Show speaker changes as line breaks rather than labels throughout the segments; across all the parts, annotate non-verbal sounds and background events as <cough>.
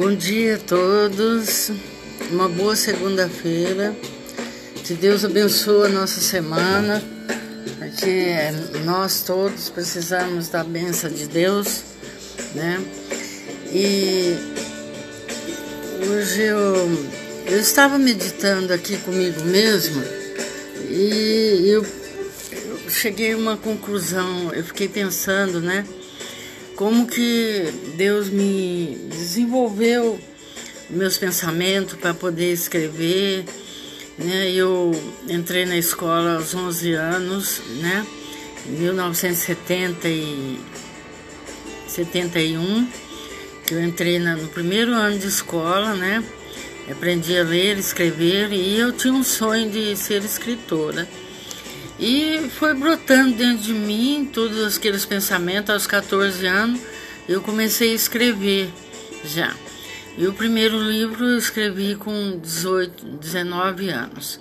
Bom dia a todos, uma boa segunda-feira. Que Deus abençoe a nossa semana, porque nós todos precisamos da benção de Deus, né? E hoje eu, eu estava meditando aqui comigo mesma e eu, eu cheguei a uma conclusão, eu fiquei pensando, né? Como que Deus me desenvolveu meus pensamentos para poder escrever, né? Eu entrei na escola aos 11 anos, né? Em 1971, que eu entrei no primeiro ano de escola, né? Aprendi a ler, escrever e eu tinha um sonho de ser escritora. E foi brotando dentro de mim todos aqueles pensamentos. Aos 14 anos eu comecei a escrever já. E o primeiro livro eu escrevi com 18, 19 anos,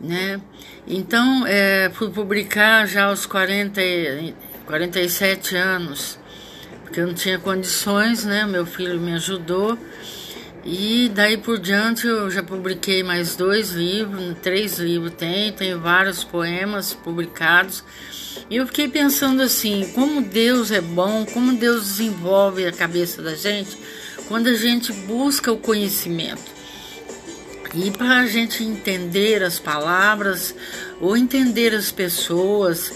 né? Então, é, fui publicar já aos 40, 47 anos, porque eu não tinha condições, né? Meu filho me ajudou e daí por diante eu já publiquei mais dois livros, três livros tem, tem vários poemas publicados. E eu fiquei pensando assim, como Deus é bom, como Deus desenvolve a cabeça da gente quando a gente busca o conhecimento. E para a gente entender as palavras ou entender as pessoas,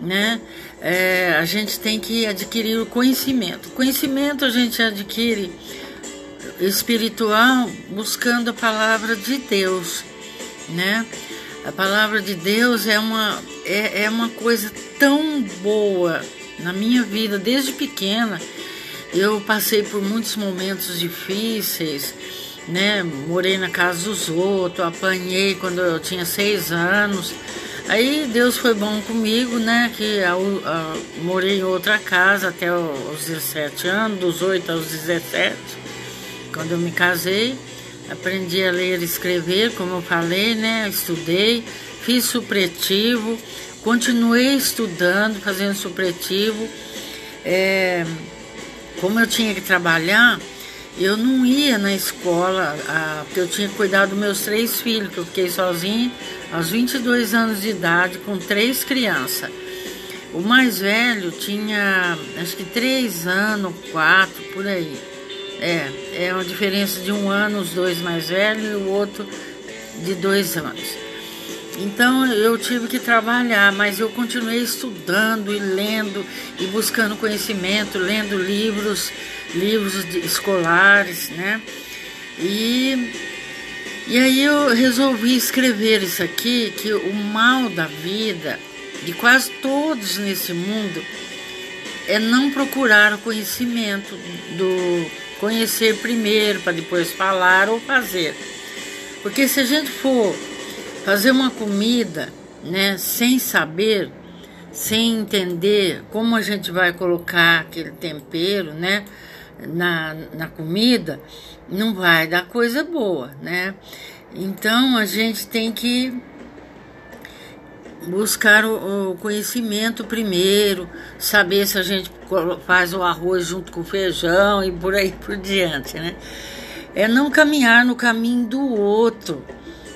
né? É, a gente tem que adquirir o conhecimento. conhecimento a gente adquire espiritual buscando a palavra de Deus, né? A palavra de Deus é uma, é, é uma coisa tão boa na minha vida desde pequena. Eu passei por muitos momentos difíceis, né? Morei na casa dos outros, apanhei quando eu tinha seis anos. Aí Deus foi bom comigo, né? Que eu, eu, morei em outra casa até os 17 anos, dos 8 aos 17. Quando eu me casei, aprendi a ler e escrever, como eu falei, né? Estudei, fiz supletivo, continuei estudando, fazendo supletivo. É, como eu tinha que trabalhar, eu não ia na escola, porque eu tinha que cuidar dos meus três filhos, que eu fiquei sozinha aos 22 anos de idade, com três crianças. O mais velho tinha acho que três anos, quatro, por aí. É, é uma diferença de um ano, os dois mais velhos e o outro de dois anos. Então eu tive que trabalhar, mas eu continuei estudando e lendo e buscando conhecimento, lendo livros, livros escolares, né? E, e aí eu resolvi escrever isso aqui, que o mal da vida, de quase todos nesse mundo, é não procurar o conhecimento do conhecer primeiro para depois falar ou fazer. Porque se a gente for fazer uma comida, né, sem saber, sem entender como a gente vai colocar aquele tempero, né, na, na comida, não vai dar coisa boa, né? Então a gente tem que buscar o, conhecimento primeiro, saber se a gente faz o arroz junto com o feijão e por aí por diante, né? É não caminhar no caminho do outro,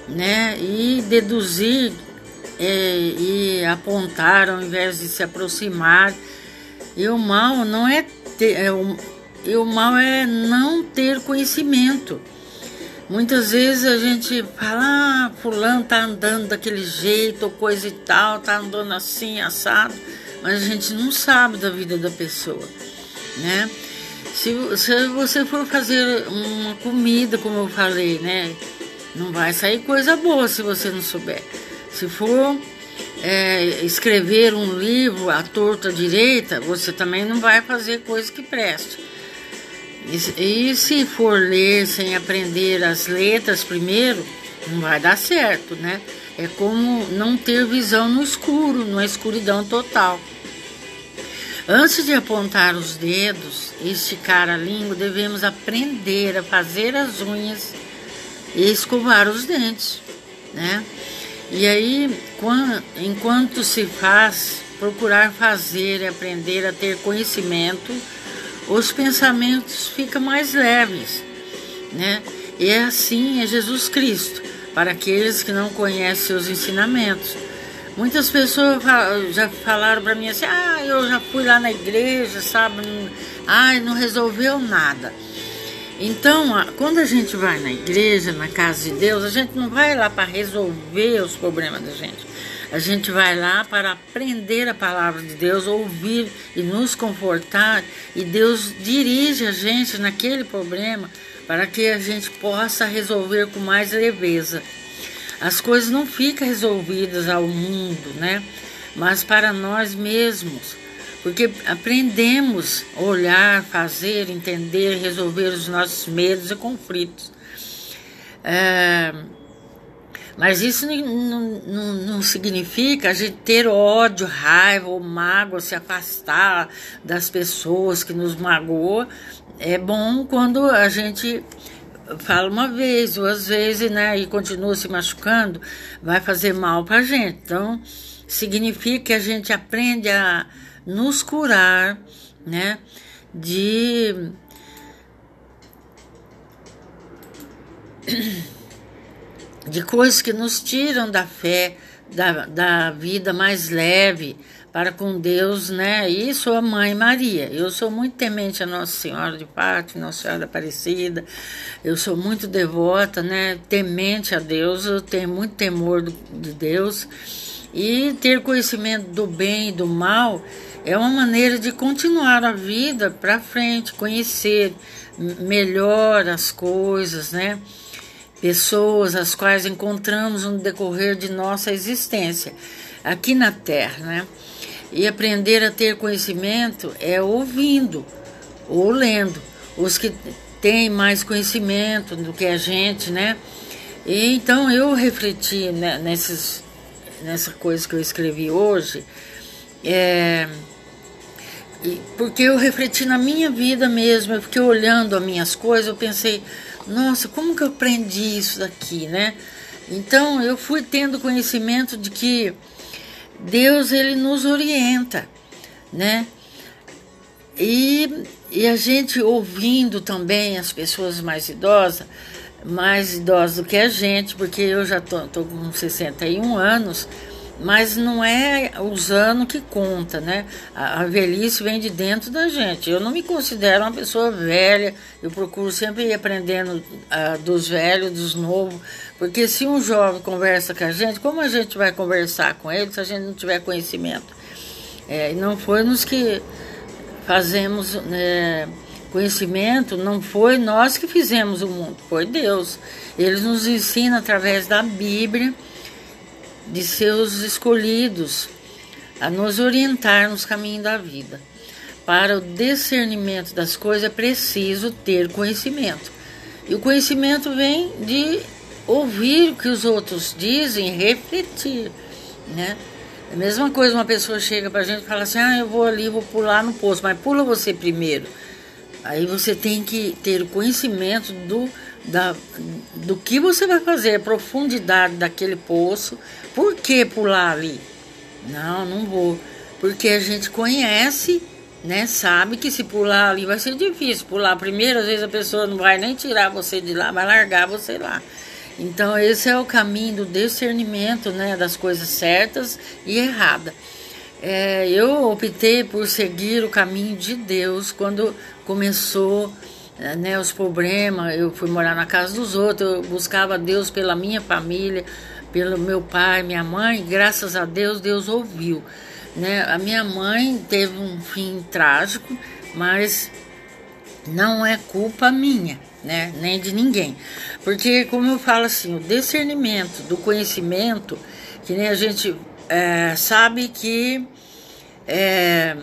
né? E deduzir é, e apontar ao invés de se aproximar. E o mal não é ter, é, o, e o mal é não ter conhecimento. Muitas vezes a gente fala, ah, fulano tá andando daquele jeito, ou coisa e tal, tá andando assim, assado, mas a gente não sabe da vida da pessoa, né? Se, se você for fazer uma comida, como eu falei, né? Não vai sair coisa boa se você não souber. Se for é, escrever um livro à torta direita, você também não vai fazer coisa que preste. E, e se for ler sem aprender as letras primeiro, não vai dar certo, né? É como não ter visão no escuro, numa escuridão total. Antes de apontar os dedos e esticar a língua, devemos aprender a fazer as unhas e escovar os dentes, né? E aí, quando, enquanto se faz, procurar fazer e aprender a ter conhecimento os pensamentos ficam mais leves, né? E é assim é Jesus Cristo, para aqueles que não conhecem seus ensinamentos. Muitas pessoas já falaram para mim assim: ah, eu já fui lá na igreja, sabe? Ai, não resolveu nada. Então, quando a gente vai na igreja, na casa de Deus, a gente não vai lá para resolver os problemas da gente. A gente vai lá para aprender a palavra de Deus, ouvir e nos confortar, e Deus dirige a gente naquele problema para que a gente possa resolver com mais leveza. As coisas não ficam resolvidas ao mundo, né? Mas para nós mesmos, porque aprendemos a olhar, fazer, entender, resolver os nossos medos e conflitos. É, mas isso não, não, não, significa a gente ter ódio, raiva ou mágoa, se afastar das pessoas que nos magoam. É bom quando a gente fala uma vez, duas vezes, né, e continua se machucando, vai fazer mal para a gente. Então, significa que a gente aprende a nos curar, né, de de coisas que nos tiram da fé, da, da vida mais leve para com Deus, né? E sua mãe Maria. Eu sou muito temente a Nossa Senhora de Pátria, Nossa Senhora da Aparecida. Eu sou muito devota, né? Temente a Deus. Eu tenho muito temor do, de Deus. E ter conhecimento do bem e do mal é uma maneira de continuar a vida para frente, conhecer melhor as coisas, né? Pessoas as quais encontramos no decorrer de nossa existência aqui na Terra, né? E aprender a ter conhecimento é ouvindo ou lendo. Os que têm mais conhecimento do que a gente, né? E então eu refleti né, nesses, nessa coisa que eu escrevi hoje, é, porque eu refleti na minha vida mesmo, eu fiquei olhando as minhas coisas, eu pensei, nossa, como que eu aprendi isso daqui, né? Então eu fui tendo conhecimento de que Deus ele nos orienta, né? E, e a gente ouvindo também as pessoas mais idosas, mais idosas do que a gente, porque eu já tô, tô com 61 anos, mas não é os anos que conta, né? A, velhice vem de dentro da gente. Eu não me considero uma pessoa velha, eu procuro sempre ir aprendendo uh, dos velhos, dos novos, porque se um jovem conversa com a gente, como a gente vai conversar com ele se a gente não tiver conhecimento? É, não foi nos que fazemos né, conhecimento, não foi nós que fizemos o mundo, foi Deus. Ele nos ensina através da Bíblia de seus escolhidos a nos orientar nos caminhos da vida. Para o discernimento das coisas é preciso ter conhecimento. E o conhecimento vem de ouvir o que os outros dizem, refletir, né? É a mesma coisa, uma pessoa chega pra gente e fala assim: "Ah, eu vou ali, vou pular no poço", mas pula você primeiro. Aí você tem que ter o conhecimento do da, do que você vai fazer, a profundidade daquele poço. Por que pular ali? Não, não vou. Porque a gente conhece, né? Sabe que se pular ali vai ser difícil. Pular primeiro, às vezes a pessoa não vai nem tirar você de lá, vai largar você lá. Então esse é o caminho do discernimento, né? Das coisas certas e erradas. É, eu optei por seguir o caminho de Deus quando começou né, os problemas, eu fui morar na casa dos outros, eu buscava Deus pela minha família, pelo meu pai, minha mãe, graças a Deus, Deus ouviu. Né? A minha mãe teve um fim trágico, mas não é culpa minha, né? nem de ninguém. Porque, como eu falo assim, o discernimento do conhecimento, que nem a gente é, sabe que. É,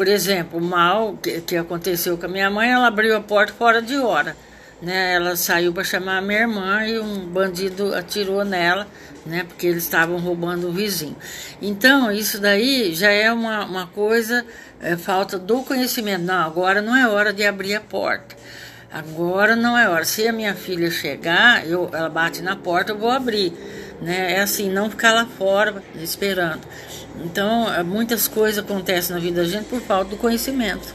por exemplo, o mal que, que aconteceu com a minha mãe, ela abriu a porta fora de hora. Né, ela saiu para chamar a minha irmã e um bandido atirou nela, né, porque eles estavam roubando o vizinho. Então, isso daí já é uma, uma coisa, é, falta do conhecimento. Não, agora não é hora de abrir a porta. Agora não é hora. Se a minha filha chegar, eu, ela bate na porta, eu vou abrir. Né? É assim, não ficar lá fora esperando. Então, muitas coisas acontecem na vida da gente por falta do conhecimento.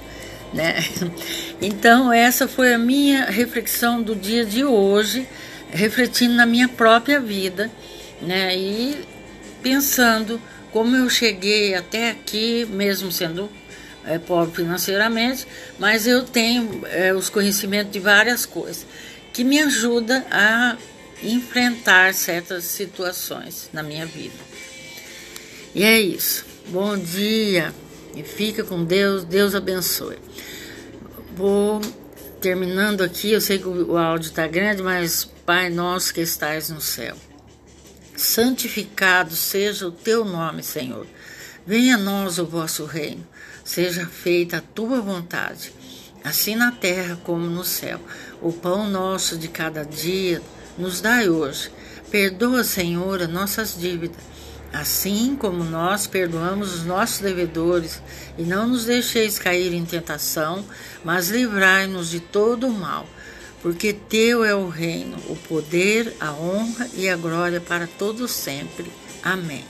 né? <laughs> Então, essa foi a minha reflexão do dia de hoje, refletindo na minha própria vida, né? E pensando como eu cheguei até aqui, mesmo sendo é, pobre financeiramente, mas eu tenho é, os conhecimentos de várias coisas que me ajuda a enfrentar certas situações na minha vida. E é isso. Bom dia e fica com Deus. Deus abençoe. Vou terminando aqui. Eu sei que o áudio está grande, mas Pai nosso que estais no céu, santificado seja o teu nome, Senhor. Venha a nós o vosso reino. Seja feita a tua vontade, assim na terra como no céu. O pão nosso de cada dia nos dai hoje. Perdoa, Senhor, as nossas dívidas, assim como nós perdoamos os nossos devedores, e não nos deixeis cair em tentação, mas livrai-nos de todo o mal. Porque teu é o reino, o poder, a honra e a glória para todos sempre. Amém.